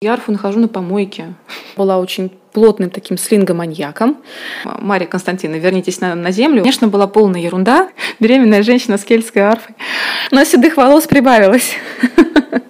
Я арфу нахожу на помойке. Была очень плотным таким слингоманьяком. Мария Константиновна, вернитесь на, на землю. Конечно, была полная ерунда. Беременная женщина с кельтской арфой. Но седых волос прибавилось.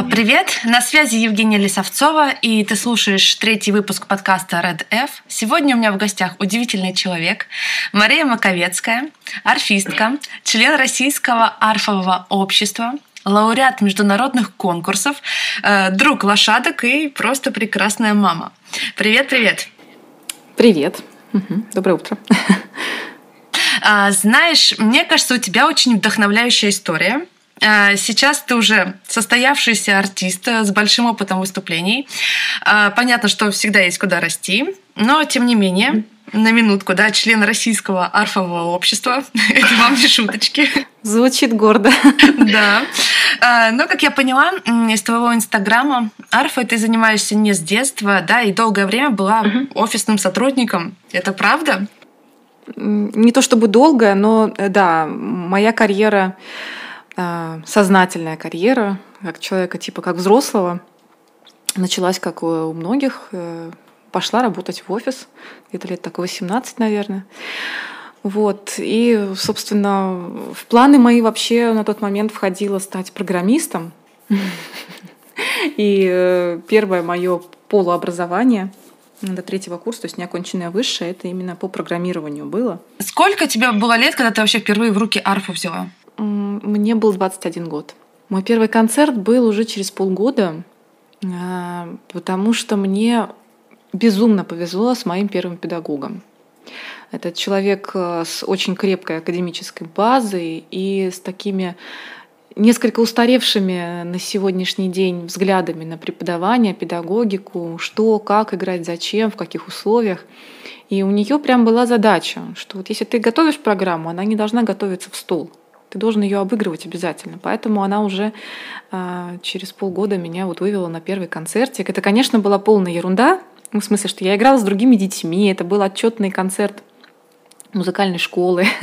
привет, на связи Евгения Лисовцова, и ты слушаешь третий выпуск подкаста Red F. Сегодня у меня в гостях удивительный человек Мария Маковецкая, арфистка, член Российского арфового общества, лауреат международных конкурсов, э, друг лошадок и просто прекрасная мама. Привет, привет. Привет. Угу. Доброе утро. А, знаешь, мне кажется, у тебя очень вдохновляющая история. А, сейчас ты уже состоявшийся артист с большим опытом выступлений. А, понятно, что всегда есть куда расти, но тем не менее, на минутку, да, член Российского арфового общества. Это вам не шуточки. Звучит гордо. Да. Но, как я поняла из твоего инстаграма, арфой ты занимаешься не с детства, да, и долгое время была офисным сотрудником. Это правда? Не то чтобы долгое, но э, да, моя карьера сознательная карьера как человека, типа как взрослого, началась, как у многих, э, пошла работать в офис, где-то лет так 18, наверное. Вот. И, собственно, в планы мои вообще на тот момент входило стать программистом. И э, первое мое полуобразование до третьего курса, то есть неоконченное высшее, это именно по программированию было. Сколько тебе было лет, когда ты вообще впервые в руки арфу взяла? Мне был 21 год. Мой первый концерт был уже через полгода, а, потому что мне безумно повезло с моим первым педагогом. Это человек э, с очень крепкой академической базой и с такими несколько устаревшими на сегодняшний день взглядами на преподавание, педагогику, что, как играть, зачем, в каких условиях. И у нее прям была задача, что вот если ты готовишь программу, она не должна готовиться в стол – ты должен ее обыгрывать обязательно. Поэтому она уже э, через полгода меня вот вывела на первый концертик. Это, конечно, была полная ерунда, ну, в смысле, что я играла с другими детьми, это был отчетный концерт музыкальной школы.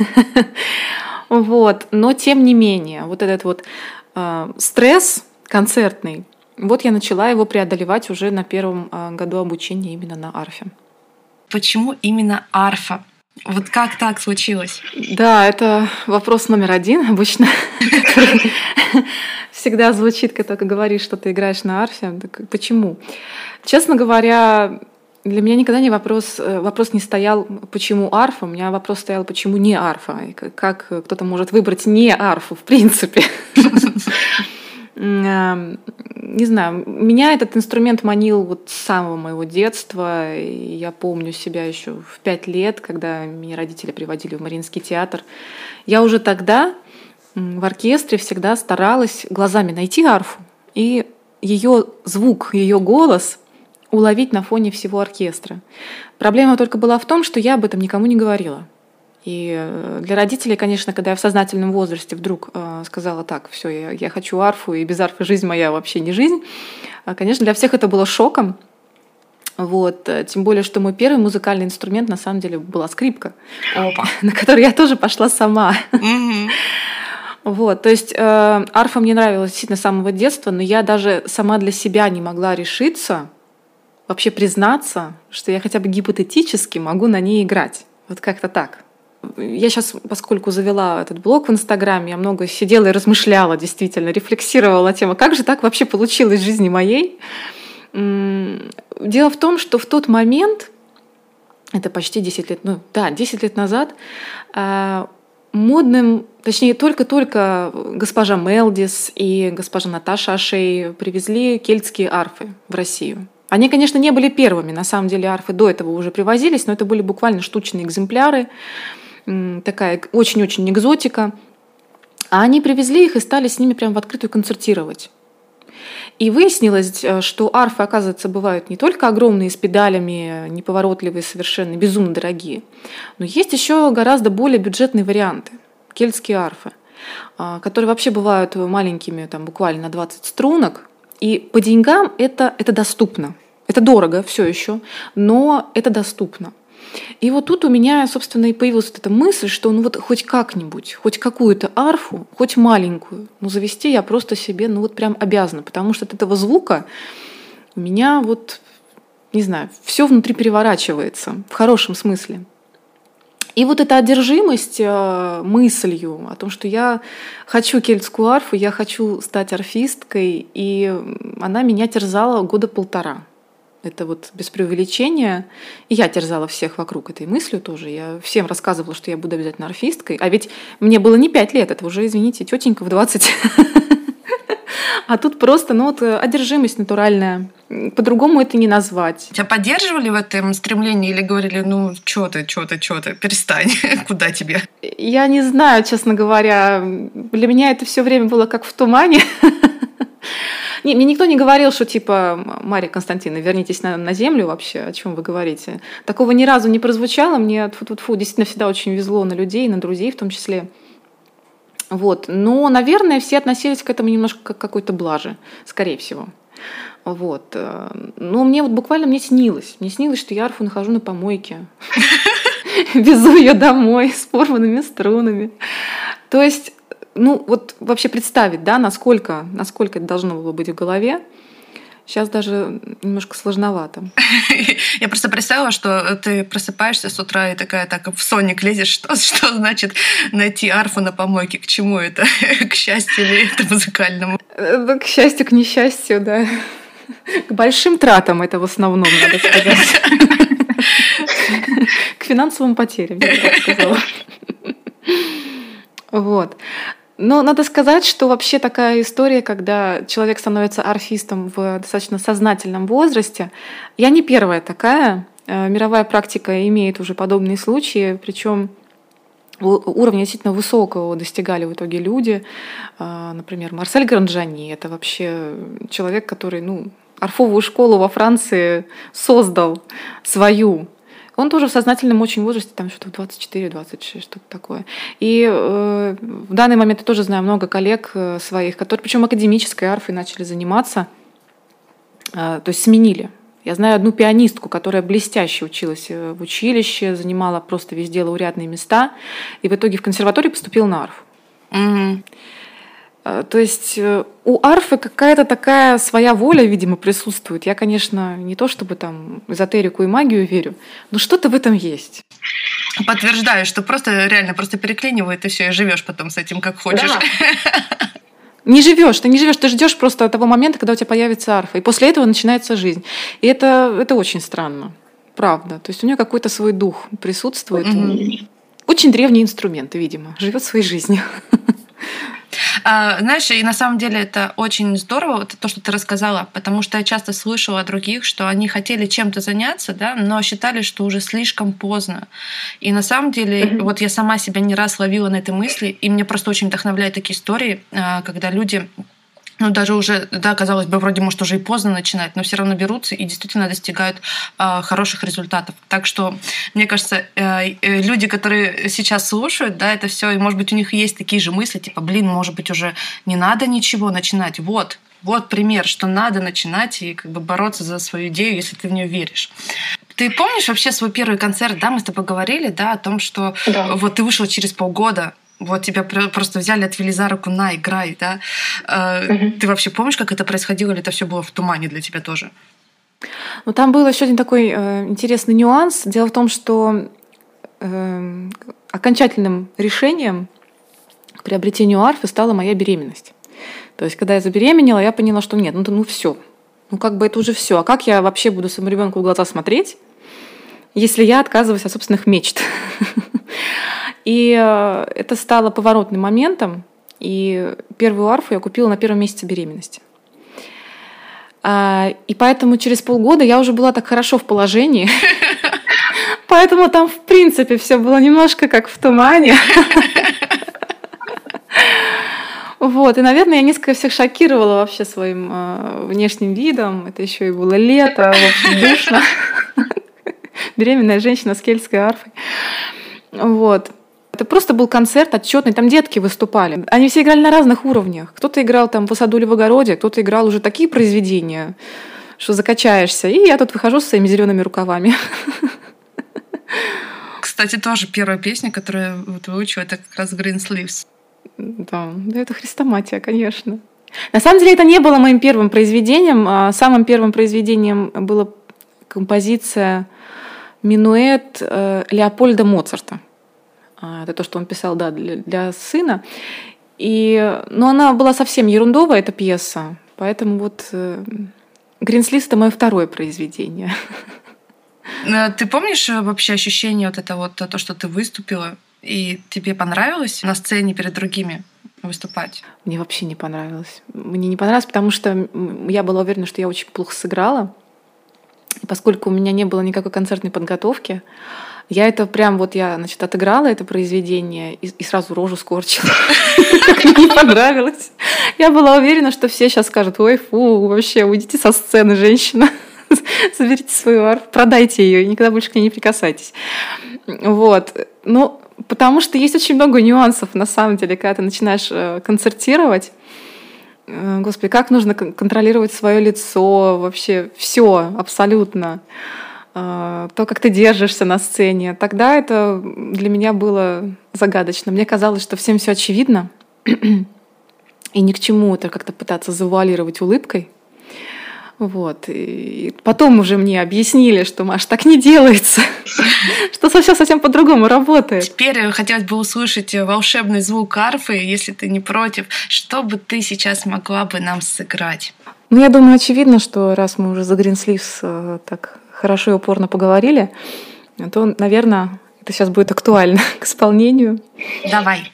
Вот. Но тем не менее, вот этот вот э, стресс концертный, вот я начала его преодолевать уже на первом э, году обучения именно на арфе. Почему именно арфа? Вот как так случилось? Да, это вопрос номер один обычно, всегда звучит, когда ты говоришь, что ты играешь на арфе. Почему? Честно говоря, для меня никогда не вопрос, э, вопрос не стоял, почему арфа, у меня вопрос стоял, почему не арфа, как кто-то может выбрать не арфу в принципе. не знаю, меня этот инструмент манил вот с самого моего детства. Я помню себя еще в пять лет, когда меня родители приводили в Мариинский театр. Я уже тогда в оркестре всегда старалась глазами найти арфу и ее звук, ее голос уловить на фоне всего оркестра. Проблема только была в том, что я об этом никому не говорила. И э, для родителей, конечно, когда я в сознательном возрасте вдруг э, сказала так, все, я, я хочу арфу, и без арфы жизнь моя вообще не жизнь, э, конечно, для всех это было шоком. Вот. Тем более, что мой первый музыкальный инструмент на самом деле была скрипка, Опа. на которую я тоже пошла сама. Вот, то есть э, арфа мне нравилась действительно с самого детства, но я даже сама для себя не могла решиться, вообще признаться, что я хотя бы гипотетически могу на ней играть. Вот как-то так. Я сейчас, поскольку завела этот блог в Инстаграме, я много сидела и размышляла, действительно, рефлексировала тему, как же так вообще получилось в жизни моей. Дело в том, что в тот момент, это почти 10 лет, ну да, 10 лет назад, а, модным, точнее, только-только госпожа Мелдис и госпожа Наташа Ашей привезли кельтские арфы в Россию. Они, конечно, не были первыми, на самом деле арфы до этого уже привозились, но это были буквально штучные экземпляры такая очень-очень экзотика. А они привезли их и стали с ними прямо в открытую концертировать. И выяснилось, э, что арфы, оказывается, бывают не только огромные с педалями, неповоротливые, совершенно безумно дорогие, но есть еще гораздо более бюджетные варианты, кельтские арфы, а, которые вообще бывают маленькими, там, буквально на 20 струнок, и по деньгам это, это доступно. Это дорого все еще, но это доступно. И вот тут у меня, собственно, и появилась вот эта мысль, что ну вот хоть как-нибудь, хоть какую-то арфу, хоть маленькую, ну завести я просто себе, ну вот прям обязана, потому что от этого звука у меня вот, не знаю, все внутри переворачивается, в хорошем смысле. И вот эта одержимость э, мыслью о том, что я хочу кельтскую арфу, я хочу стать арфисткой, и она меня терзала года полтора. Это вот без преувеличения. И я терзала всех вокруг этой мыслью тоже. Я всем рассказывала, что я буду обязательно арфисткой. А ведь мне было не пять лет, это уже, извините, тетенька в 20. А тут просто, ну вот, одержимость натуральная. По-другому это не назвать. Тебя поддерживали в этом стремлении или говорили, ну, что ты, что ты, что ты, перестань, куда тебе? Я не знаю, честно говоря. Для меня это все время было как в тумане. Не, мне никто не говорил, что типа, Мария Константиновна, вернитесь на, на землю вообще, о чем вы говорите. Такого ни разу не прозвучало. Мне фу -фу -фу, действительно всегда очень везло на людей, на друзей в том числе. Вот. Но, наверное, все относились к этому немножко как к какой-то блаже, скорее всего. Вот. Но мне вот буквально мне снилось. Мне снилось, что я арфу нахожу на помойке. Везу ее домой с порванными струнами. То есть ну вот вообще представить, да, насколько, насколько это должно было быть в голове, Сейчас даже немножко сложновато. Я просто представила, что ты просыпаешься с утра и такая так в Соник лезешь. Что, что значит найти арфу на помойке? К чему это? К счастью или это музыкальному? Э, к счастью, к несчастью, да. К большим тратам это в основном, надо сказать. К финансовым потерям, я бы так сказала. Вот. Но надо сказать, что вообще такая история, когда человек становится арфистом в достаточно сознательном возрасте, я не первая такая. Э, мировая практика имеет уже подобные случаи, причем уровня действительно высокого достигали в итоге люди. Э, например, Марсель Гранджани — это вообще человек, который ну, арфовую школу во Франции создал свою, он тоже в сознательном очень возрасте, там что-то 24-26, что-то такое. И э, в данный момент я тоже знаю много коллег э, своих, которые, причем академической арфой начали заниматься, э, то есть сменили. Я знаю одну пианистку, которая блестяще училась э, в училище, занимала просто везде лауреатные места, и в итоге в консерваторию поступила на арфу. Mm-hmm. Э, то есть э, у арфы какая-то такая своя воля, видимо, присутствует. Я, конечно, не то чтобы там эзотерику и магию верю, но что-то в этом есть. Подтверждаю, что просто реально просто переклинивает и все, и живешь потом с этим как хочешь. Да. Не живешь, ты не живешь, ты ждешь просто того момента, когда у тебя появится арфа. И после этого начинается жизнь. И это, это очень странно. Правда. То есть у нее какой-то свой дух присутствует. Mm-hmm. Очень древний инструмент, видимо, живет своей жизнью. А, знаешь, и на самом деле это очень здорово, вот то, что ты рассказала, потому что я часто слышала от других, что они хотели чем-то заняться, да, но считали, что уже слишком поздно. И на самом деле, mm-hmm. вот я сама себя не раз ловила на этой мысли, и мне просто очень вдохновляют такие истории, а, когда люди ну, даже уже, да, казалось бы, вроде, может, уже и поздно начинать, но все равно берутся и действительно достигают э, хороших результатов. Так что, мне кажется, э, э, люди, которые сейчас слушают, да, это все, и, может быть, у них есть такие же мысли, типа, блин, может быть, уже не надо ничего начинать. Вот, вот пример, что надо начинать и как бы бороться за свою идею, если ты в нее веришь. Ты помнишь вообще свой первый концерт, да, мы с тобой говорили, да, о том, что да. вот ты вышла через полгода вот тебя просто взяли, отвели за руку, на, играй, да. Угу. Ты вообще помнишь, как это происходило, или это все было в тумане для тебя тоже? Ну, там был еще один такой э, интересный нюанс. Дело в том, что э, окончательным решением к приобретению арфы стала моя беременность. То есть, когда я забеременела, я поняла, что нет, ну, ну все. Ну, как бы это уже все. А как я вообще буду своему ребенку в глаза смотреть, если я отказываюсь от собственных мечт? И э, это стало поворотным моментом. И первую арфу я купила на первом месяце беременности. А, и поэтому через полгода я уже была так хорошо в положении. Поэтому там, в принципе, все было немножко как в тумане. Вот, и, наверное, я несколько всех шокировала вообще своим э, внешним видом. Это еще и было лето, в общем, душно. Беременная женщина с кельтской арфой. Вот. Это просто был концерт отчетный, там детки выступали. Они все играли на разных уровнях. Кто-то играл там по саду или в огороде, кто-то играл уже такие произведения, что закачаешься. И я тут выхожу с своими зелеными рукавами. кстати, тоже первая песня, которую я вот выучила, это как раз Green Sleeves. Да, да, это хрестоматия, конечно. На самом деле это не было моим первым произведением. А самым первым произведением была композиция «Минуэт» э, Леопольда Моцарта. А, это то, что он писал да, для, для сына. И, но она была совсем ерундовая, эта пьеса. Поэтому вот «Гринслист» — это мое второе произведение. Э, ты помнишь э, вообще ощущение вот это вот, то, что ты выступила, и тебе понравилось на сцене перед другими выступать? Мне вообще не понравилось. Мне не понравилось, потому что я была уверена, что я очень плохо сыграла. И поскольку у меня не было никакой концертной подготовки, я это прям вот я, значит, отыграла это произведение и, и сразу рожу скорчила. Мне не понравилось. Я была уверена, что все сейчас скажут, ой, фу, вообще, уйдите со сцены, женщина. Заберите свою арфу, продайте ее и никогда больше к ней не прикасайтесь. Вот. Ну, потому что есть очень много нюансов, на самом деле, когда ты начинаешь э, концертировать. Э, господи, как нужно контролировать свое лицо, вообще все абсолютно. Э, то, как ты держишься на сцене. Тогда это для меня было загадочно. Мне казалось, что всем все очевидно, и ни к чему это как-то пытаться завуалировать улыбкой. Вот. И потом уже мне объяснили, что Маш, так не делается, что все совсем по-другому работает. Теперь хотелось бы услышать волшебный звук арфы, если ты не против. Что бы ты сейчас могла бы нам сыграть? Ну, я думаю, очевидно, что раз мы уже за Green Sleeves э, так хорошо и упорно поговорили, то, наверное, это сейчас будет актуально к исполнению. Давай.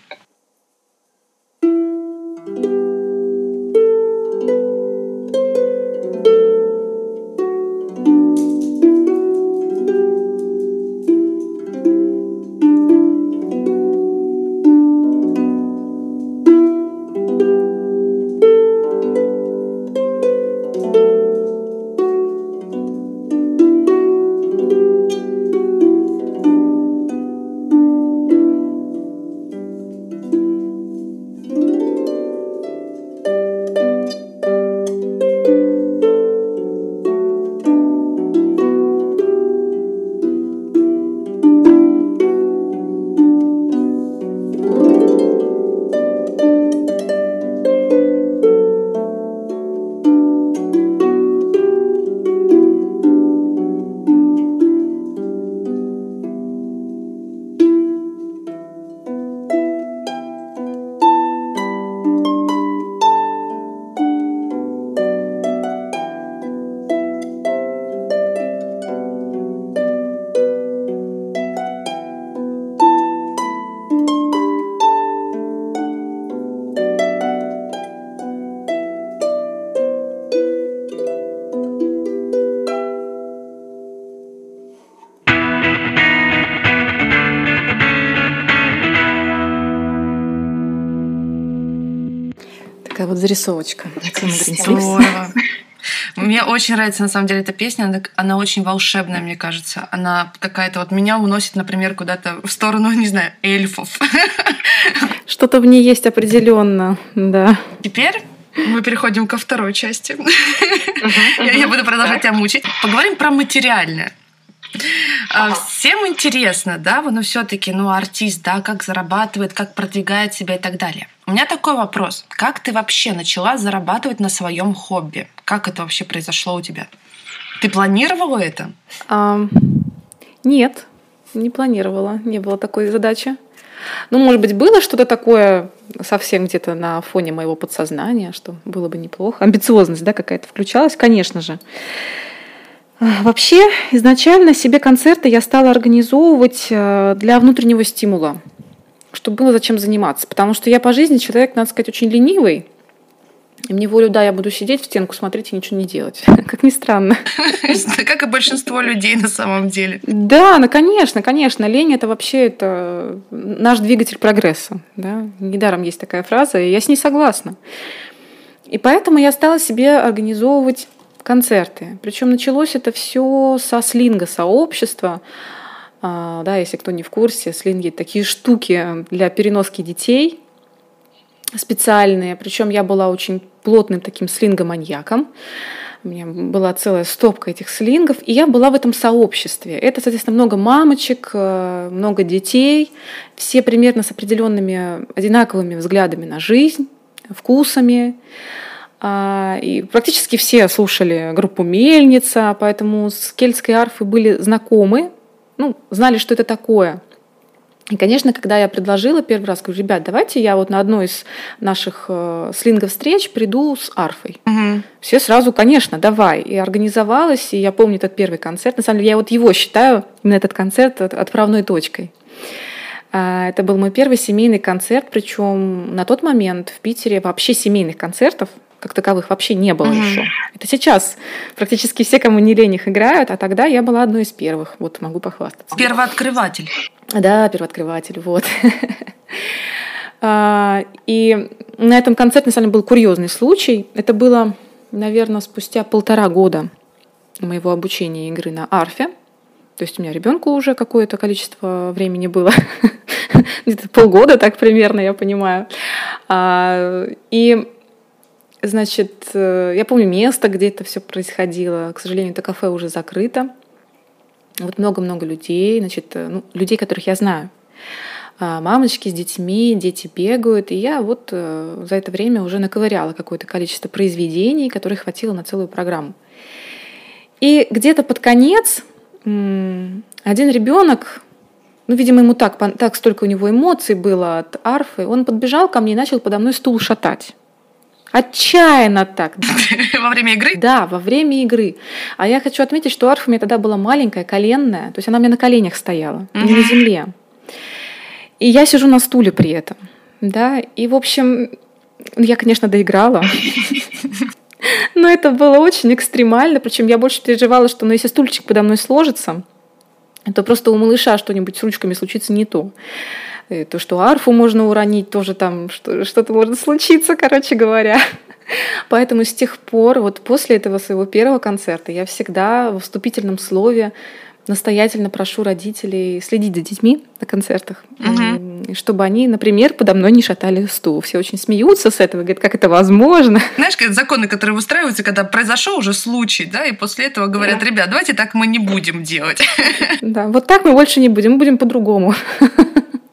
Вот зарисовочка. Здорово. Мне очень нравится, на самом деле, эта песня. Она, она очень волшебная, мне кажется. Она какая-то вот меня уносит, например, куда-то в сторону, не знаю, эльфов. Что-то в ней есть определенно, да. Теперь мы переходим ко второй части. Я буду продолжать тебя мучить. Поговорим про материальное. А, всем интересно, да, но все-таки, ну, артист, да, как зарабатывает, как продвигает себя и так далее. У меня такой вопрос. Как ты вообще начала зарабатывать на своем хобби? Как это вообще произошло у тебя? Ты планировала это? А, нет, не планировала. Не было такой задачи. Ну, может быть, было что-то такое совсем где-то на фоне моего подсознания, что было бы неплохо. Амбициозность, да, какая-то включалась, конечно же. Вообще, изначально себе концерты я стала организовывать э, для внутреннего стимула, чтобы было зачем заниматься. Потому что я по жизни человек, надо сказать, очень ленивый. И мне волю, да, я буду сидеть в стенку, смотреть и ничего не делать. Как ни странно. Как и большинство людей на самом деле. Да, ну конечно, конечно. Лень это вообще это наш двигатель прогресса. Да? Недаром есть такая фраза, и я с ней согласна. И поэтому я стала себе организовывать концерты. Причем началось это все со слинга сообщества. А, да, если кто не в курсе, слинги такие штуки для переноски детей специальные. Причем я была очень плотным таким слингоманьяком. У меня была целая стопка этих слингов, и я была в этом сообществе. Это, соответственно, много мамочек, э, много детей, все примерно с определенными одинаковыми взглядами на жизнь, вкусами. А, и практически все слушали группу «Мельница», поэтому с кельтской арфой были знакомы, ну, знали, что это такое. И, конечно, когда я предложила первый раз, говорю, ребят, давайте я вот на одной из наших э, слингов встреч приду с арфой. Угу. Все сразу, конечно, давай. И организовалась, и я помню этот первый концерт. На самом деле, я вот его считаю, именно этот концерт, отправной точкой. А, это был мой первый семейный концерт, причем на тот момент в Питере вообще семейных концертов как таковых вообще не было mm-hmm. еще. Это сейчас практически все, кому не лень, их играют, а тогда я была одной из первых. Вот могу похвастаться. Первооткрыватель. Да, первооткрыватель, вот. А, и на этом концерте, на самом деле, был курьезный случай. Это было, наверное, спустя полтора года моего обучения игры на арфе. То есть у меня ребенку уже какое-то количество времени было, где-то полгода так примерно, я понимаю. А, и Значит, э, я помню место, где это все происходило. К сожалению, это кафе уже закрыто. Вот много-много людей, значит, э, ну, людей, которых я знаю. А, мамочки с детьми, дети бегают. И я вот э, за это время уже наковыряла какое-то количество произведений, которых хватило на целую программу. И где-то под конец один ребенок, ну, видимо, ему так, так столько у него эмоций было от арфы, он подбежал ко мне и начал подо мной стул шатать. Отчаянно так. Во время игры? Да, во время игры. А я хочу отметить, что арфа у меня тогда была маленькая, коленная, то есть она у меня на коленях стояла, не на земле. И я сижу на стуле при этом. Да, и, в общем, я, конечно, доиграла. Но это было очень экстремально, причем я больше переживала, что ну, если стульчик подо мной сложится, то просто у малыша что-нибудь с ручками случится не то. И то, что арфу можно уронить, тоже там что-то может случиться, короче говоря. Поэтому с тех пор, вот после этого своего первого концерта, я всегда в вступительном слове настоятельно прошу родителей следить за детьми на концертах, угу. чтобы они, например, подо мной не шатали стул. Все очень смеются с этого, говорят, как это возможно. Знаешь, как законы, которые выстраиваются, когда произошел уже случай, да, и после этого говорят, да. ребят, давайте так мы не будем делать. Да, вот так мы больше не будем, мы будем по-другому.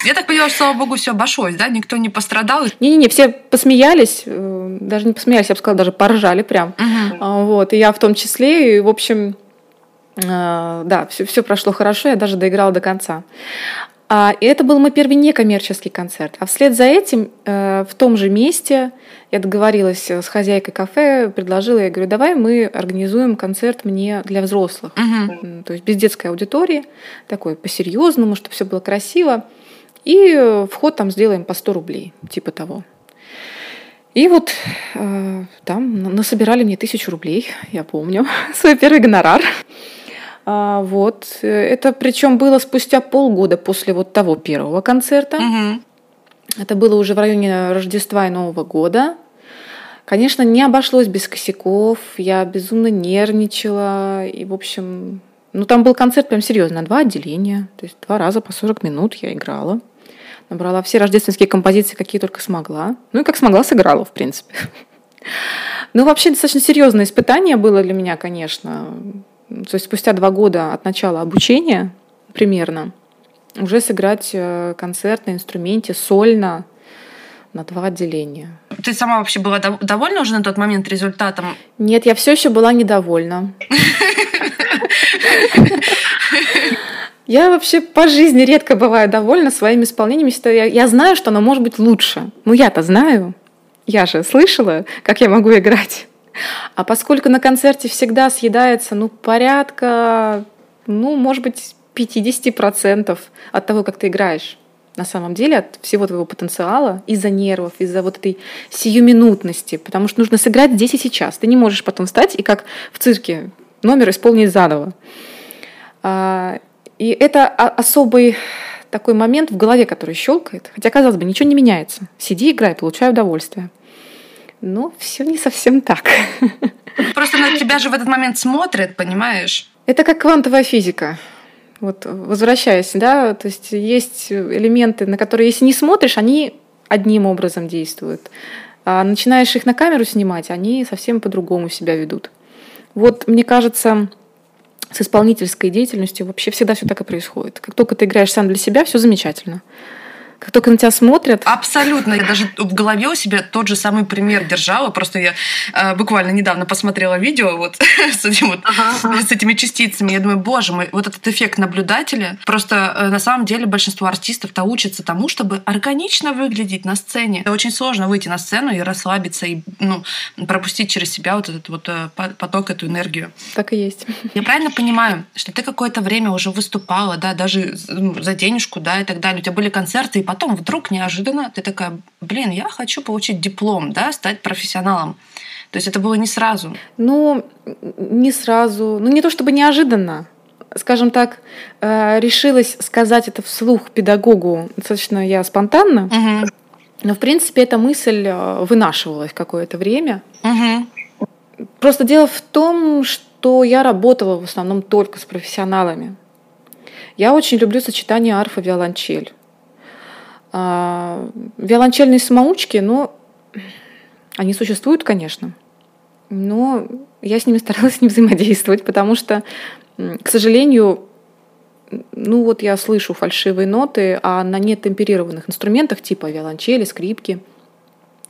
Я так поняла, что, слава богу, все обошлось, да? Никто не пострадал? Не-не-не, все посмеялись, э, даже не посмеялись, я бы сказала, даже поржали прям. Угу. Вот, и я в том числе, и, в общем, э, да, все, все прошло хорошо, я даже доиграла до конца. А, и это был мой первый некоммерческий концерт. А вслед за этим э, в том же месте я договорилась с хозяйкой кафе, предложила, я говорю, давай мы организуем концерт мне для взрослых. Угу. То есть без детской аудитории, такой по-серьезному, чтобы все было красиво. И э, вход там сделаем по 100 рублей, типа того. И вот э, там насобирали мне тысячу рублей, я помню, свой первый гонорар. А, вот. Это причем было спустя полгода после вот того первого концерта. Угу. Это было уже в районе Рождества и Нового года. Конечно, не обошлось без косяков. Я безумно нервничала. И, в общем, ну там был концерт прям серьезно, два отделения. То есть два раза по 40 минут я играла. Набрала все рождественские композиции, какие только смогла. Ну и как смогла, сыграла, в принципе. Ну, вообще, достаточно серьезное испытание было для меня, конечно. То есть спустя два года от начала обучения примерно уже сыграть э, концерт на инструменте сольно на два отделения. Ты сама вообще была довольна уже на тот момент результатом? Нет, я все еще была недовольна. Я вообще по жизни редко бываю довольна своими исполнениями. Я, я знаю, что оно может быть лучше. Ну, я-то знаю. Я же слышала, как я могу играть. А поскольку на концерте всегда съедается, ну, порядка, ну, может быть, 50% от того, как ты играешь, на самом деле, от всего твоего потенциала, из-за нервов, из-за вот этой сиюминутности, потому что нужно сыграть здесь и сейчас. Ты не можешь потом встать и как в цирке номер исполнить заново. И это особый такой момент в голове, который щелкает. Хотя, казалось бы, ничего не меняется. Сиди, играй, получай удовольствие. Но все не совсем так. Просто на тебя же в этот момент смотрят, понимаешь? Это как квантовая физика. Вот возвращаясь, да, то есть есть элементы, на которые, если не смотришь, они одним образом действуют. А начинаешь их на камеру снимать, они совсем по-другому себя ведут. Вот, мне кажется, с исполнительской деятельностью вообще всегда все так и происходит. Как только ты играешь сам для себя, все замечательно. Как только на тебя смотрят. Абсолютно. Я даже в голове у себя тот же самый пример держала. Просто я э, буквально недавно посмотрела видео вот с, этим вот, ага, с этими частицами. Я думаю, боже мой, вот этот эффект наблюдателя. Просто э, на самом деле большинство артистов-то учатся тому, чтобы органично выглядеть на сцене. Это очень сложно выйти на сцену и расслабиться, и ну, пропустить через себя вот этот вот э, поток, эту энергию. Так и есть. Я правильно понимаю, что ты какое-то время уже выступала, да, даже за денежку, да, и так далее. У тебя были концерты, и потом вдруг неожиданно ты такая, блин, я хочу получить диплом, да, стать профессионалом. То есть это было не сразу. Ну, не сразу. Ну, не то чтобы неожиданно. Скажем так, э, решилась сказать это вслух педагогу достаточно я спонтанно. Угу. Но, в принципе, эта мысль э, вынашивалась какое-то время. Угу. Просто дело в том, что я работала в основном только с профессионалами. Я очень люблю сочетание арфа-виолончель. А, виолончельные самоучки, ну, они существуют, конечно, но я с ними старалась не взаимодействовать, потому что, к сожалению, ну вот я слышу фальшивые ноты, а на нетемперированных инструментах типа виолончели, скрипки,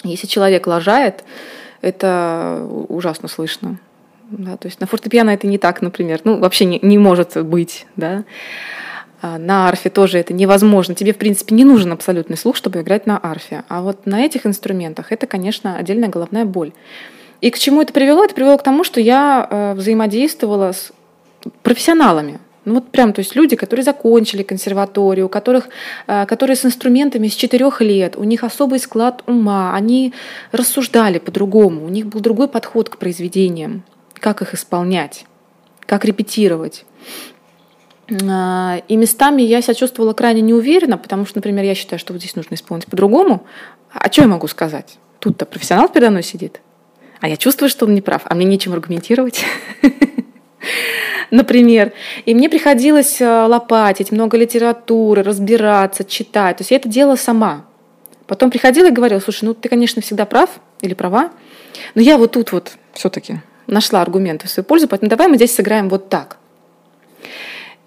если человек лажает, это ужасно слышно. Да, то есть на фортепиано это не так, например, ну вообще не, не может быть, да. А, на арфе тоже это невозможно. Тебе, в принципе, не нужен абсолютный слух, чтобы играть на арфе. А вот на этих инструментах это, конечно, отдельная головная боль. И к чему это привело? Это привело к тому, что я э, взаимодействовала с профессионалами. Ну вот прям, то есть люди, которые закончили консерваторию, у которых, э, которые с инструментами с четырех лет, у них особый склад ума, они рассуждали по-другому, у них был другой подход к произведениям, как их исполнять, как репетировать. А, и местами я себя чувствовала крайне неуверенно, потому что, например, я считаю, что вот здесь нужно исполнить по-другому. А что я могу сказать? Тут-то профессионал передо мной сидит. А я чувствую, что он не прав, а мне нечем аргументировать. Например. И мне приходилось э, лопатить, много литературы, разбираться, читать. То есть я это делала сама. Потом приходила и говорила, слушай, ну ты, конечно, всегда прав или права, но я вот тут вот все-таки нашла аргументы в свою пользу, поэтому давай мы здесь сыграем вот так.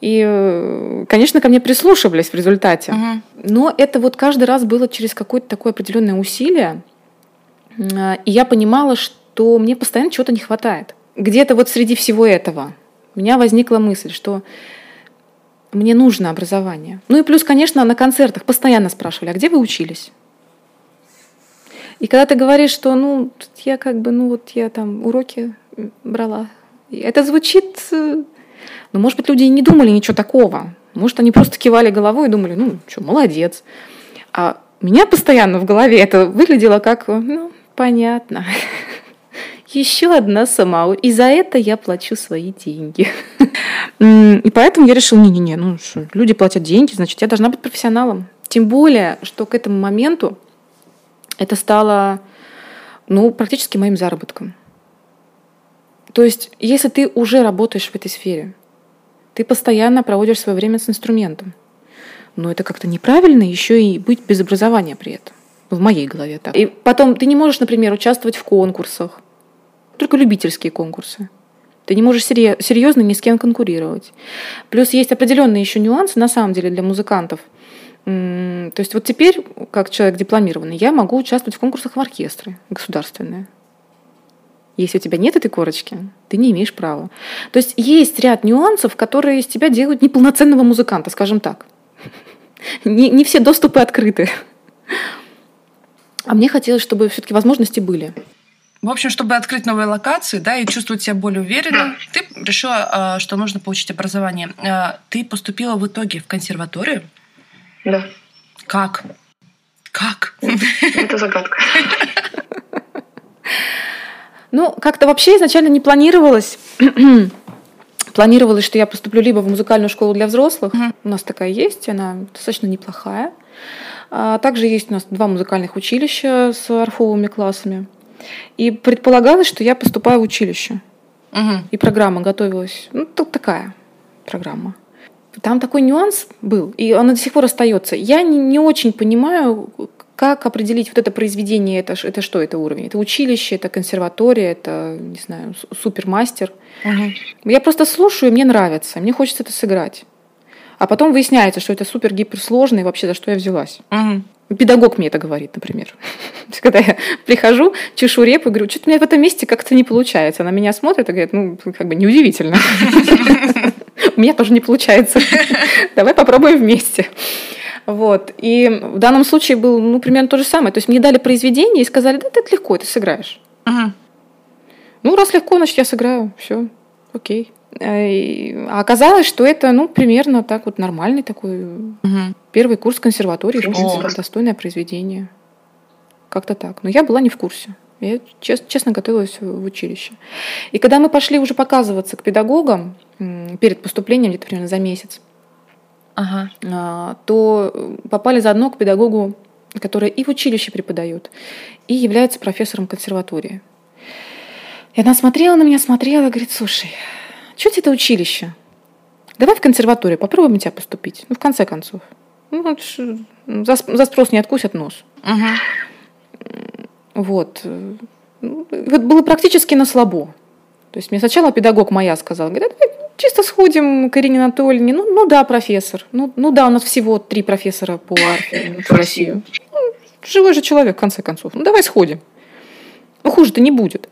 И, э, конечно, ко мне прислушивались в результате. Угу. Но это вот каждый раз было через какое-то такое определенное усилие. И я понимала, что мне постоянно чего-то не хватает. Где-то вот среди всего этого у меня возникла мысль, что мне нужно образование. Ну и плюс, конечно, на концертах постоянно спрашивали, а где вы учились? И когда ты говоришь, что ну я как бы, ну вот я там уроки брала, это звучит э, но, может быть, люди и не думали ничего такого. Может, они просто кивали головой и думали, ну, что, молодец. А у меня постоянно в голове это выглядело как, ну, понятно. Еще одна сама. И за это я плачу свои деньги. И поэтому я решила, не-не-не, ну люди платят деньги, значит, я должна быть профессионалом. Тем более, что к этому моменту это стало, ну, практически моим заработком. То есть, если ты уже работаешь в этой сфере, ты постоянно проводишь свое время с инструментом. Но это как-то неправильно еще и быть без образования при этом. В моей голове так. И потом ты не можешь, например, участвовать в конкурсах. Только любительские конкурсы. Ты не можешь серьезно ни с кем конкурировать. Плюс есть определенные еще нюансы на самом деле для музыкантов. То есть вот теперь, как человек дипломированный, я могу участвовать в конкурсах в оркестры государственные. Если у тебя нет этой корочки, ты не имеешь права. То есть есть ряд нюансов, которые из тебя делают неполноценного музыканта, скажем так. Не, не все доступы открыты. А мне хотелось, чтобы все-таки возможности были. В общем, чтобы открыть новые локации, да, и чувствовать себя более уверенно, ты решила, а, что нужно получить образование. А, ты поступила в итоге в консерваторию? Да. Как? Как? Это загадка. Ну, как-то вообще изначально не планировалось. планировалось, что я поступлю либо в музыкальную школу для взрослых. Mm-hmm. У нас такая есть, она достаточно неплохая. А также есть у нас два музыкальных училища с орфовыми классами. И предполагалось, что я поступаю в училище. Mm-hmm. И программа готовилась. Ну, тут такая программа. Там такой нюанс был, и он до сих пор остается. Я не, не очень понимаю, как определить вот это произведение, это, это что это уровень? Это училище, это консерватория, это, не знаю, супермастер. Угу. Я просто слушаю, мне нравится, мне хочется это сыграть. А потом выясняется, что это супер гиперсложно, и вообще за что я взялась. Угу. Педагог мне это говорит, например. Когда я прихожу, чешу репу и говорю, что-то у меня в этом месте как-то не получается. Она меня смотрит и говорит, ну, как бы неудивительно. У меня тоже не получается. Давай попробуем вместе. Вот. И в данном случае был, ну, примерно то же самое. То есть мне дали произведение и сказали, да, это легко, ты сыграешь. Угу. Ну, раз легко, значит, я сыграю. Все, окей. Э, а оказалось, что это, ну, примерно так вот нормальный такой угу. первый курс консерватории, в принципе, достойное произведение. Как-то так. Но я была не в курсе. Я честно, честно готовилась в училище. И когда мы пошли уже показываться к педагогам перед поступлением, где-то примерно за месяц, ага. А, то попали заодно к педагогу, который и в училище преподает, и является профессором консерватории. И она смотрела на меня, смотрела, говорит, слушай, что тебе это училище? Давай в консерваторию, попробуем тебя поступить. Ну, в конце концов. Ну, за, за спрос не откусят нос. Угу. Вот. Вот было практически на слабо. То есть мне сначала педагог моя сказала, говорит, давай чисто сходим к Ирине Анатольевне. Ну, ну да, профессор. Ну, ну да, у нас всего три профессора по арфе в России. Ну, живой же человек, в конце концов. Ну, давай сходим. Ну, хуже-то не будет.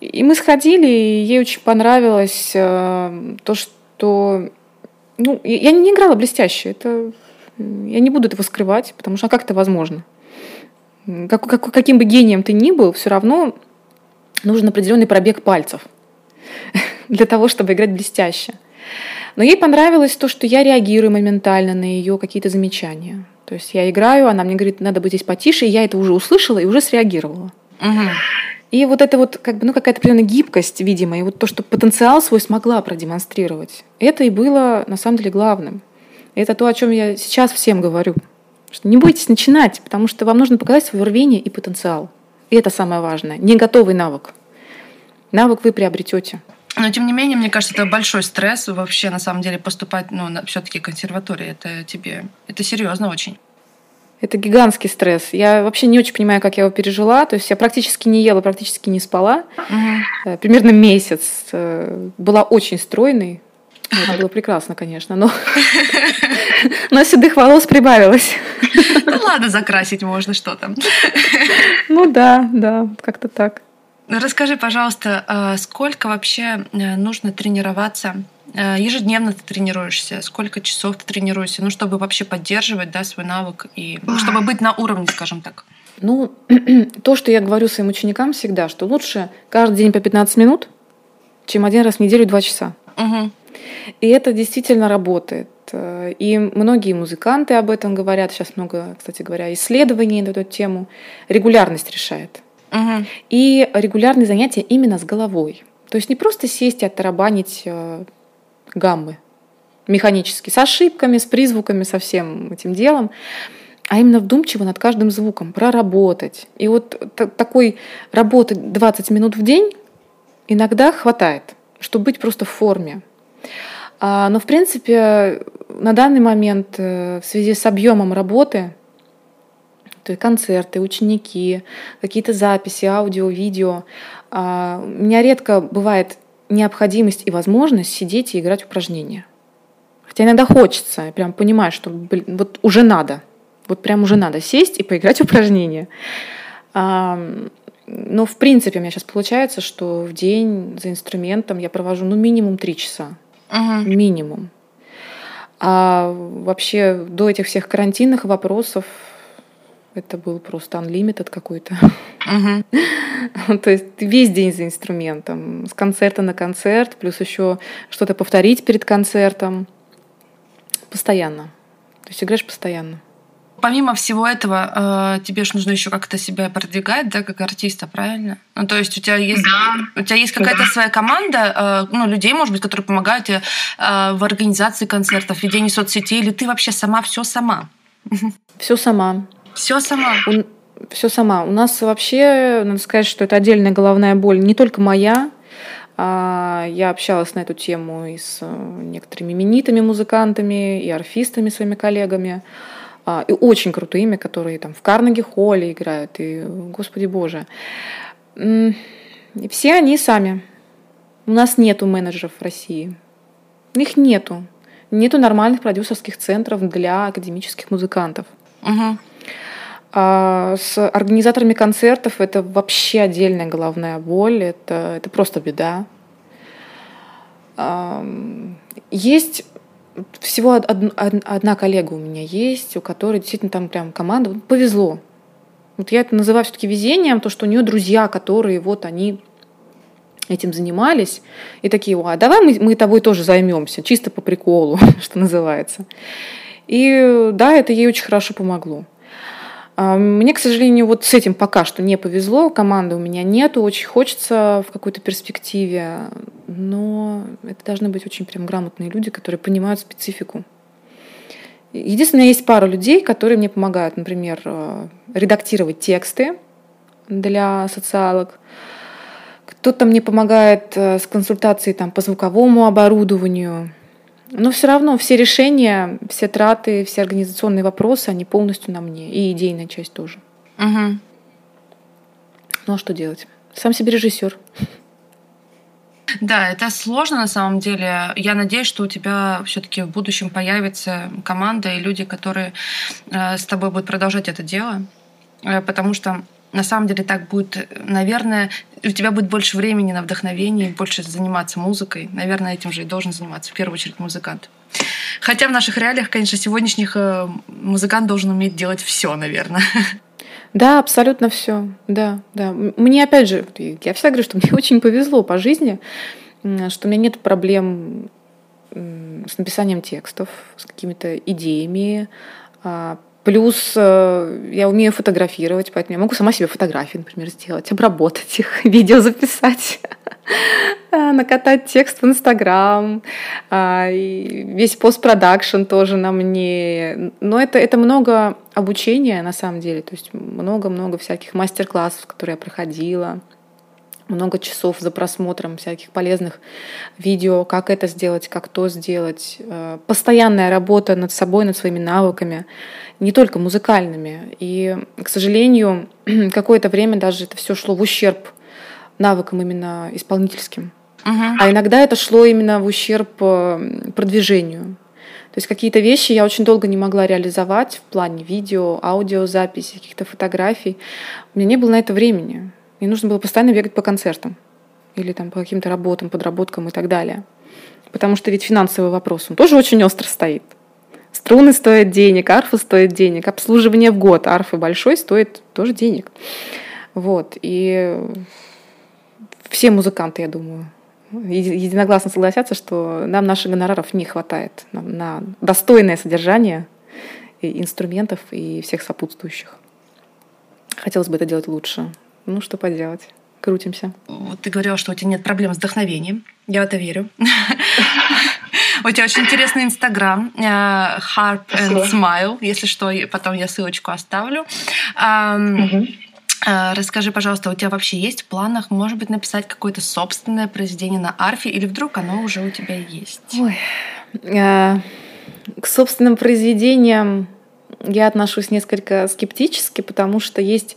И мы сходили, и ей очень понравилось э, то, что... Ну, я не играла блестяще. Это... Я не буду этого скрывать, потому что а как это возможно? Как, как, каким бы гением ты ни был, все равно нужен определенный пробег пальцев для того, чтобы играть блестяще. Но ей понравилось то, что я реагирую моментально на ее какие-то замечания. То есть я играю, она мне говорит, надо быть здесь потише, и я это уже услышала и уже среагировала. Угу. И вот это вот как бы, ну, какая-то определенная гибкость, видимо, и вот то, что потенциал свой смогла продемонстрировать, это и было на самом деле главным. И это то, о чем я сейчас всем говорю. Что не бойтесь начинать, потому что вам нужно показать свое рвение и потенциал. И это самое важное. Не готовый навык. Навык вы приобретете. Но тем не менее, мне кажется, это большой стресс вообще на самом деле поступать, ну, все-таки консерватории. Это тебе, это серьезно очень. Это гигантский стресс. Я вообще не очень понимаю, как я его пережила. То есть я практически не ела, практически не спала. Угу. Примерно месяц. Э, была очень стройной. Это было прекрасно, конечно, но, но седых волос прибавилось. Ну ладно, закрасить можно, что там. Ну да, да, как-то так. Расскажи, пожалуйста, а сколько вообще э, нужно тренироваться Э, ежедневно ты тренируешься, сколько часов ты тренируешься, ну, чтобы вообще поддерживать, да, свой навык и ну, чтобы быть на уровне, скажем так. Ну, то, что я говорю своим ученикам всегда, что лучше каждый день по 15 минут, чем один раз в неделю 2 часа. Угу. И это действительно работает. И многие музыканты об этом говорят. Сейчас много, кстати говоря, исследований на эту тему. Регулярность решает. Угу. И регулярные занятия именно с головой. То есть не просто сесть и оттарабанить э, гаммы механически, с ошибками, с призвуками, со всем этим делом, а именно вдумчиво над каждым звуком проработать. И вот такой работы 20 минут в день иногда хватает, чтобы быть просто в форме. А, но, в принципе, на данный момент э, в связи с объемом работы, то есть концерты, ученики, какие-то записи, аудио, видео, а, у меня редко бывает необходимость и возможность сидеть и играть упражнения. Хотя иногда хочется, я прям понимаю, что блин, вот уже надо. Вот прям уже надо сесть и поиграть упражнения. Но в принципе у меня сейчас получается, что в день за инструментом я провожу ну минимум три часа. Угу. Минимум. А вообще до этих всех карантинных вопросов это был просто unlimited какой-то. Uh-huh. То есть весь день за инструментом, с концерта на концерт, плюс еще что-то повторить перед концертом. Постоянно. То есть играешь постоянно. Помимо всего этого, э, тебе же нужно еще как-то себя продвигать, да, как артиста, правильно? Ну, то есть у тебя есть, да. у тебя есть какая-то да. своя команда, э, ну, людей, может быть, которые помогают тебе э, в организации концертов, ведении соцсетей, или ты вообще сама все сама? Все сама. Все сама. все сама. У нас вообще, надо сказать, что это отдельная головная боль, не только моя. А, я общалась на эту тему и с некоторыми именитыми музыкантами, и орфистами, своими коллегами. А, и очень крутыми, которые там в Карнеги Холле играют, и, господи боже. И все они сами. У нас нету менеджеров в России. Их нету. Нету нормальных продюсерских центров для академических музыкантов. Угу. А с организаторами концертов это вообще отдельная головная боль, это, это просто беда. Есть всего од, одна коллега у меня есть, у которой действительно там прям команда. Повезло. Вот я это называю все-таки везением, то, что у нее друзья, которые вот они этим занимались, и такие, а давай мы, мы тобой тоже займемся, чисто по приколу, что называется. И да, это ей очень хорошо помогло. А, мне, к сожалению, вот с этим пока что не повезло, команды у меня нету, очень хочется в какой-то перспективе, но это должны быть очень прям грамотные люди, которые понимают специфику. Единственное, есть пара людей, которые мне помогают, например, э, редактировать тексты для социалок. Кто-то мне помогает э, с консультацией там, по звуковому оборудованию, но все равно все решения, все траты, все организационные вопросы, они полностью на мне. И идейная часть тоже. Угу. Ну а что делать? Сам себе режиссер. Да, это сложно на самом деле. Я надеюсь, что у тебя все-таки в будущем появится команда и люди, которые э, с тобой будут продолжать это дело. Э, потому что на самом деле так будет, наверное, у тебя будет больше времени на вдохновение, больше заниматься музыкой. Наверное, этим же и должен заниматься в первую очередь музыкант. Хотя в наших реалиях, конечно, сегодняшних э, музыкант должен уметь делать все, наверное. Да, абсолютно все. Да, да. Мне опять же, я всегда говорю, что мне очень повезло по жизни, что у меня нет проблем с написанием текстов, с какими-то идеями, а, Плюс э, я умею фотографировать, поэтому я могу сама себе фотографии, например, сделать, обработать их, видео записать, а, накатать текст в Инстаграм, а, весь постпродакшн тоже на мне. Но это, это много обучения на самом деле, то есть много-много всяких мастер-классов, которые я проходила много часов за просмотром всяких полезных видео, как это сделать, как то сделать. Э, постоянная работа над собой, над своими навыками, не только музыкальными. И, к сожалению, какое-то время даже это все шло в ущерб навыкам именно исполнительским. Uh-huh. А иногда это шло именно в ущерб э, продвижению. То есть какие-то вещи я очень долго не могла реализовать в плане видео, аудиозаписи, каких-то фотографий. У меня не было на это времени. Мне нужно было постоянно бегать по концертам или там по каким-то работам, подработкам и так далее. Потому что ведь финансовый вопрос, он тоже очень остро стоит. Струны стоят денег, арфа стоит денег, обслуживание в год арфы большой стоит тоже денег. Вот. И все музыканты, я думаю, единогласно согласятся, что нам наших гонораров не хватает на, достойное содержание инструментов и всех сопутствующих. Хотелось бы это делать лучше. Ну, что поделать. Крутимся. Вот ты говорила, что у тебя нет проблем с вдохновением. Я в это верю. У тебя очень интересный инстаграм э, Harp and Smile. Если что, потом я ссылочку оставлю. Э, расскажи, пожалуйста, у тебя вообще есть в планах, может быть, написать какое-то собственное произведение на арфе, или вдруг оно уже у тебя есть? Ой. Э, к собственным произведениям я отношусь несколько скептически, потому что есть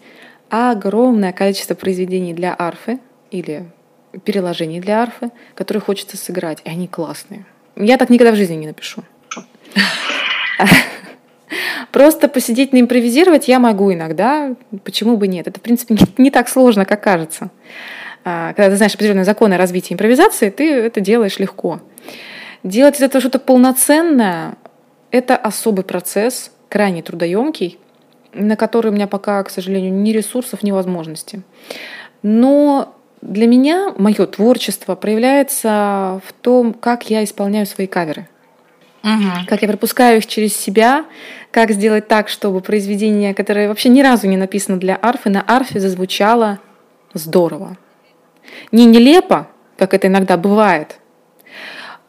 огромное количество произведений для арфы или переложений для арфы, которые хочется сыграть, и они классные. Я так никогда в жизни не напишу. Просто посидеть на импровизировать я могу иногда, почему бы нет. Это, в принципе, не так сложно, как кажется. А, когда ты знаешь определенные законы развития импровизации, ты это делаешь легко. Делать из этого что-то полноценное – это особый процесс, крайне трудоемкий, на которые у меня пока, к сожалению, ни ресурсов, ни возможностей. Но для меня мое творчество проявляется в том, как я исполняю свои каверы. Угу. Как я пропускаю их через себя, как сделать так, чтобы произведение, которое вообще ни разу не написано для арфы, на арфе зазвучало здорово. Не нелепо, как это иногда бывает,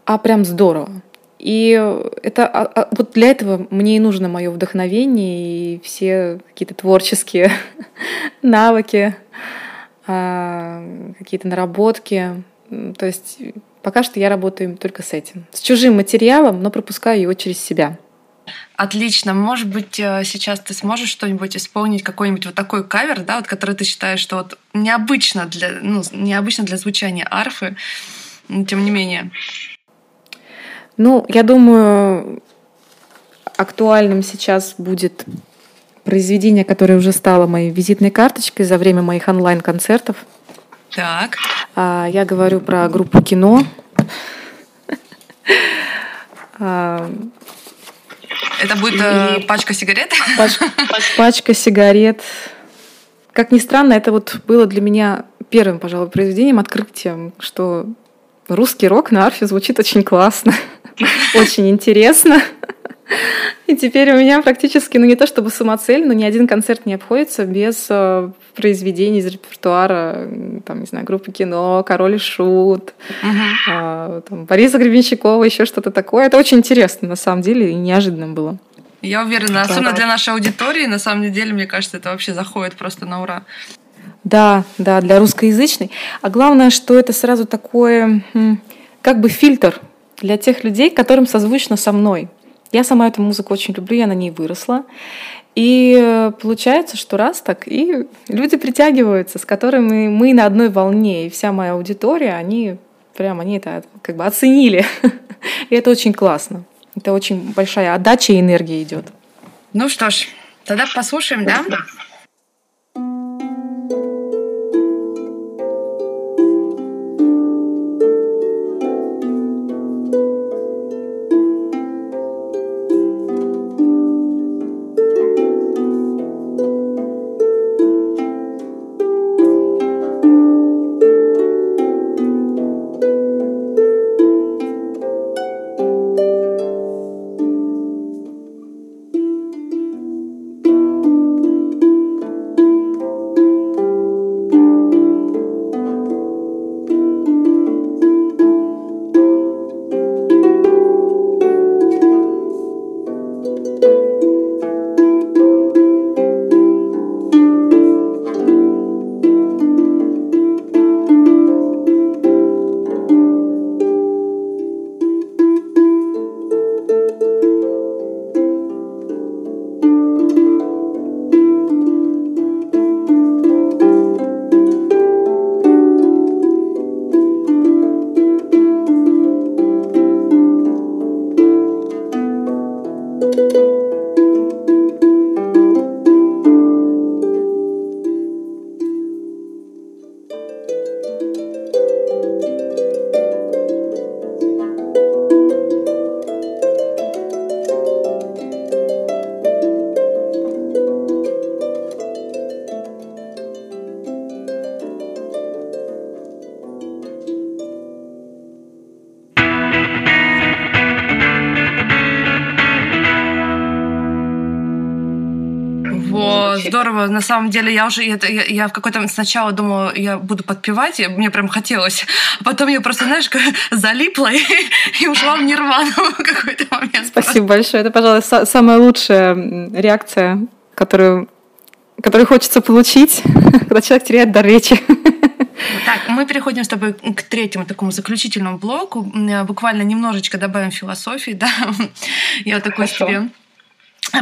а прям здорово. И это а, а, вот для этого мне и нужно мое вдохновение и все какие-то творческие навыки, а, какие-то наработки. То есть пока что я работаю только с этим. С чужим материалом, но пропускаю его через себя. Отлично. Может быть, э, сейчас ты сможешь что-нибудь исполнить, какой-нибудь вот такой кавер, да, вот который ты считаешь, что вот необычно для, ну, необычно для звучания арфы, но тем не менее. Ну, я думаю, актуальным сейчас будет произведение, которое уже стало моей визитной карточкой за время моих онлайн-концертов. Так. А, я говорю про группу кино. А, Это будет э, пачка сигарет? Пачка, пачка сигарет. Как ни странно, это вот было для меня первым, пожалуй, произведением, открытием, что русский рок на арфе звучит очень классно, очень интересно. И теперь у меня практически, ну не то чтобы самоцель, но ни один концерт не обходится без э, произведений из репертуара, там, не знаю, группы кино, Король и Шут, uh-huh. э, там, Бориса Гребенщикова, еще что-то такое. Это очень интересно, на самом деле, и неожиданно было. Я уверена, особенно для нашей аудитории, на самом деле, мне кажется, это вообще заходит просто на ура. Да, да, для русскоязычной. А главное, что это сразу такое, как бы фильтр для тех людей, которым созвучно со мной. Я сама эту музыку очень люблю, я на ней выросла. И э, получается, что раз так, и люди притягиваются, с которыми мы на одной волне, и вся моя аудитория, они прям, они это как бы оценили. И это очень классно. Это очень большая отдача и энергия идет. Ну что ж, тогда послушаем, да? Здорово. На самом деле, я уже я, я в какой-то сначала думала, я буду подпевать, и мне прям хотелось. А потом я просто, знаешь, залипла и, и ушла в нирвану в какой-то момент. Спасибо большое. Это, пожалуй, самая лучшая реакция, которую, которую хочется получить, когда человек теряет дар речи. Так, мы переходим с тобой к третьему такому заключительному блоку. Буквально немножечко добавим философии, да. Я вот такой себе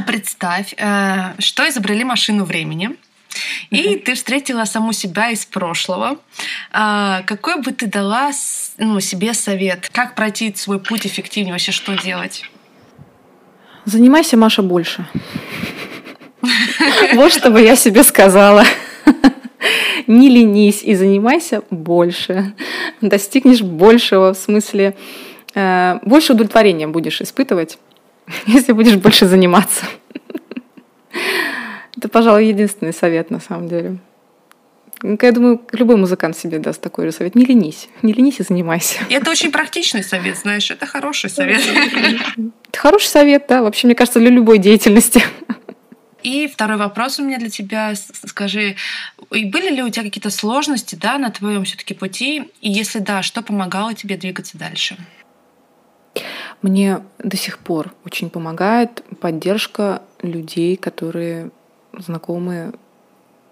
Представь, э, что изобрели машину времени, и ты встретила саму себя из прошлого. А, какой бы ты дала ну, себе совет? Как пройти свой путь эффективнее? Вообще, что делать? Занимайся, Маша, больше. Вот что бы я себе сказала. Не ленись и занимайся больше. Достигнешь большего, в смысле, э, больше удовлетворения будешь испытывать если будешь больше заниматься. Это, пожалуй, единственный совет на самом деле. Я думаю, любой музыкант себе даст такой же совет. Не ленись. Не ленись и занимайся. Это очень практичный совет, знаешь, это хороший совет. Это хороший совет, да. Вообще, мне кажется, для любой деятельности. И второй вопрос у меня для тебя. Скажи, были ли у тебя какие-то сложности да, на твоем все-таки пути? И если да, что помогало тебе двигаться дальше? Мне до сих пор очень помогает поддержка людей, которые знакомы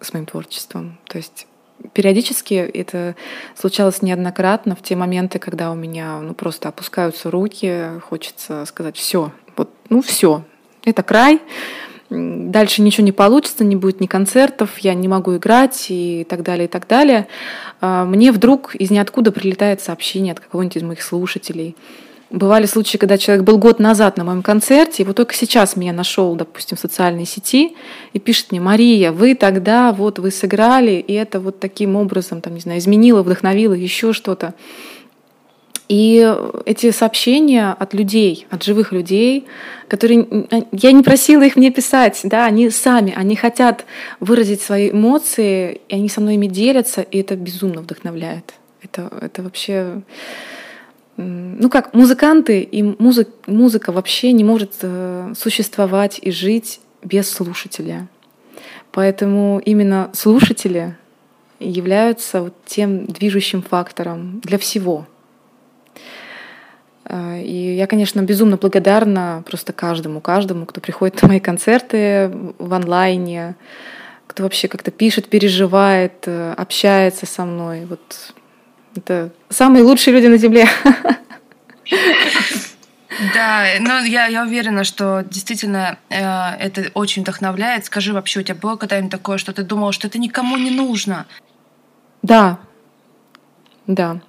с моим творчеством. То есть периодически это случалось неоднократно в те моменты, когда у меня ну, просто опускаются руки, хочется сказать все, вот, ну все, это край, дальше ничего не получится, не будет ни концертов, я не могу играть и так далее, и так далее. А, мне вдруг из ниоткуда прилетает сообщение от какого-нибудь из моих слушателей. Бывали случаи, когда человек был год назад на моем концерте, и вот только сейчас меня нашел, допустим, в социальной сети и пишет мне, Мария, вы тогда вот вы сыграли, и это вот таким образом, там, не знаю, изменило, вдохновило, еще что-то. И эти сообщения от людей, от живых людей, которые я не просила их мне писать, да, они сами, они хотят выразить свои эмоции, и они со мной ими делятся, и это безумно вдохновляет. Это, это вообще ну как, музыканты и музык, музыка вообще не может э, существовать и жить без слушателя. Поэтому именно слушатели являются вот тем движущим фактором для всего — а, и я, конечно, безумно благодарна просто каждому, каждому, кто приходит на мои концерты в онлайне, кто вообще как-то пишет, переживает, э, общается со мной. Вот это самые лучшие люди на Земле. Да, но я, я уверена, что действительно э, это очень вдохновляет. Скажи вообще, у тебя было когда-нибудь такое, что ты думал, что это никому не нужно? Да, да.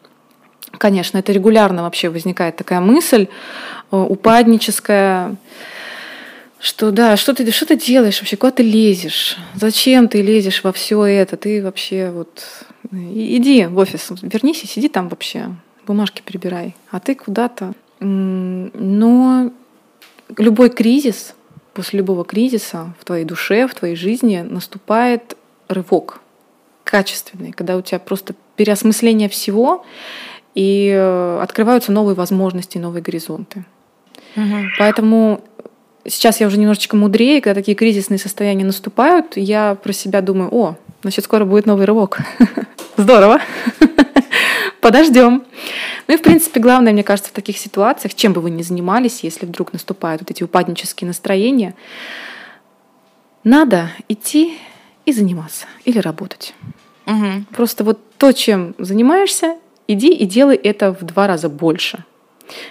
Конечно, это регулярно вообще возникает такая мысль э, упадническая, что да, что ты, что ты делаешь вообще, куда ты лезешь, зачем ты лезешь во все это, ты вообще вот иди в офис, вернись и сиди там вообще, бумажки перебирай, а ты куда-то. Но любой кризис, после любого кризиса в твоей душе, в твоей жизни наступает рывок качественный, когда у тебя просто переосмысление всего, и э, открываются новые возможности, новые горизонты. Угу. Поэтому сейчас я уже немножечко мудрее, когда такие кризисные состояния наступают, я про себя думаю, о, значит, скоро будет новый рывок. Здорово. Подождем. Ну и, в принципе, главное, мне кажется, в таких ситуациях, чем бы вы ни занимались, если вдруг наступают вот эти упаднические настроения, надо идти и заниматься или работать. Угу. Просто вот то, чем занимаешься, иди и делай это в два раза больше,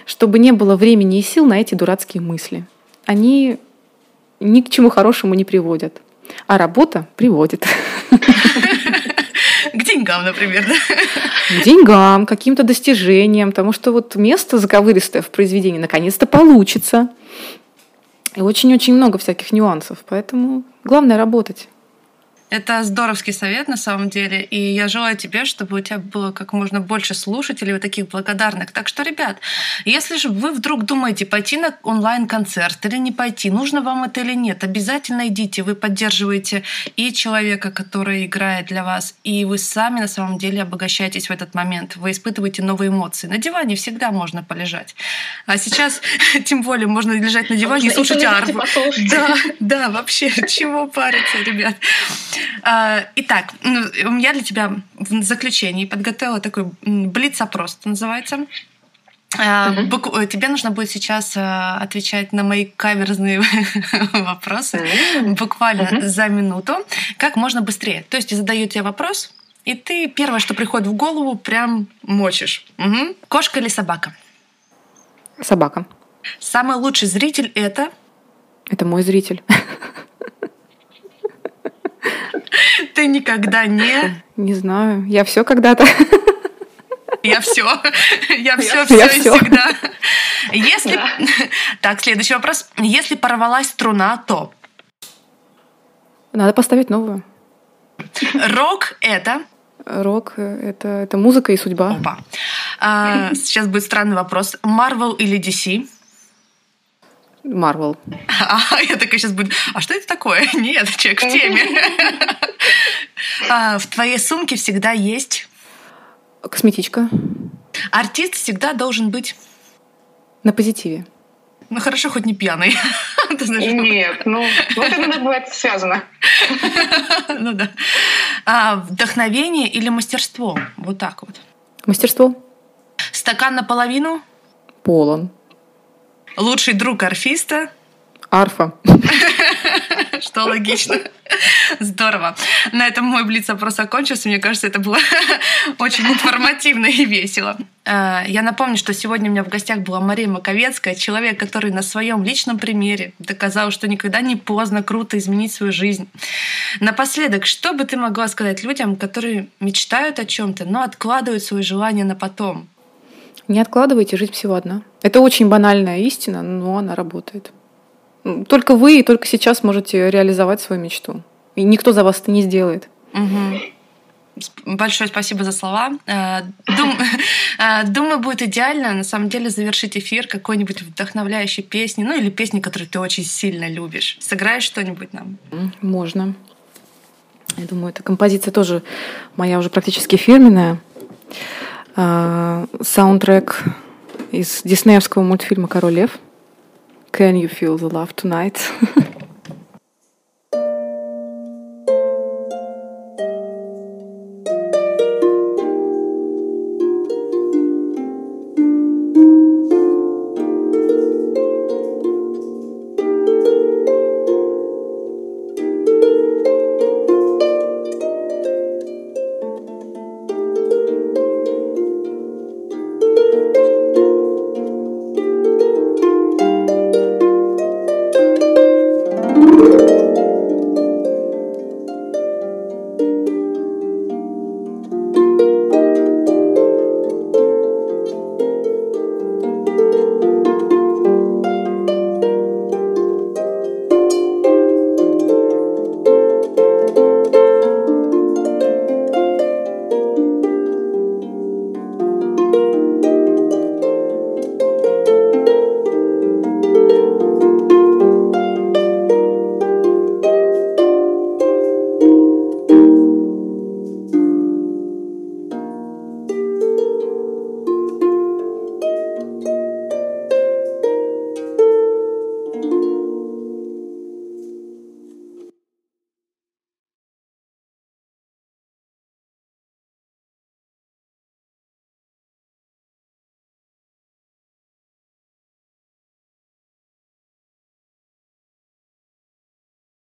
чтобы не было времени и сил на эти дурацкие мысли. Они ни к чему хорошему не приводят, а работа приводит. К деньгам, например, да? К деньгам, каким-то достижениям, потому что вот место заковыристое в произведении наконец-то получится. И очень-очень много всяких нюансов, поэтому главное работать. Это здоровский совет на самом деле, и я желаю тебе, чтобы у тебя было как можно больше слушателей вот таких благодарных. Так что, ребят, если же вы вдруг думаете пойти на онлайн-концерт или не пойти, нужно вам это или нет, обязательно идите. Вы поддерживаете и человека, который играет для вас, и вы сами на самом деле обогащаетесь в этот момент. Вы испытываете новые эмоции. На диване всегда можно полежать. А сейчас, тем более, можно лежать на диване и слушать арфу. Да, да, вообще, чего париться, ребят. А, итак, ну, я для тебя в заключении подготовила такой блиц-опрос, называется. Uh-huh. Тебе нужно будет сейчас а, отвечать на мои каверзные вопросы uh-huh. буквально uh-huh. за минуту, как можно быстрее. То есть я задаю тебе вопрос, и ты первое, что приходит в голову, прям мочишь. Угу. Кошка или собака? Собака. Самый лучший зритель это? Это мой зритель. Ты никогда не... Не знаю. Я все когда-то. Я все. Я все, все и всегда. Если... Так, следующий вопрос. Если порвалась струна, то... Надо поставить новую. Рок — это... Рок — это, это музыка и судьба. Опа. А, сейчас будет странный вопрос. Marvel или DC? Марвел. А, я такая сейчас буду, а что это такое? Нет, человек в теме. А, в твоей сумке всегда есть... Косметичка. Артист всегда должен быть... На позитиве. Ну хорошо, хоть не пьяный. Нет, ну вот это бывает связано. Ну да. А, вдохновение или мастерство? Вот так вот. Мастерство. Стакан наполовину? Полон. Лучший друг арфиста? Арфа. что логично. Здорово. На этом мой блиц опрос окончился. Мне кажется, это было очень информативно и весело. А, я напомню, что сегодня у меня в гостях была Мария Маковецкая, человек, который на своем личном примере доказал, что никогда не поздно круто изменить свою жизнь. Напоследок, что бы ты могла сказать людям, которые мечтают о чем-то, но откладывают свои желания на потом? Не откладывайте, жизнь всего одна. Это очень банальная истина, но она работает. Только вы и только сейчас можете реализовать свою мечту. И никто за вас это не сделает. Угу. Большое спасибо за слова. Э, дум... Э, думаю, будет идеально на самом деле завершить эфир какой-нибудь вдохновляющей песни, ну или песни, которую ты очень сильно любишь. Сыграешь что-нибудь нам? Можно. Я думаю, эта композиция тоже моя уже практически фирменная. А, саундтрек из диснеевского мультфильма «Король лев». Can you feel the love tonight?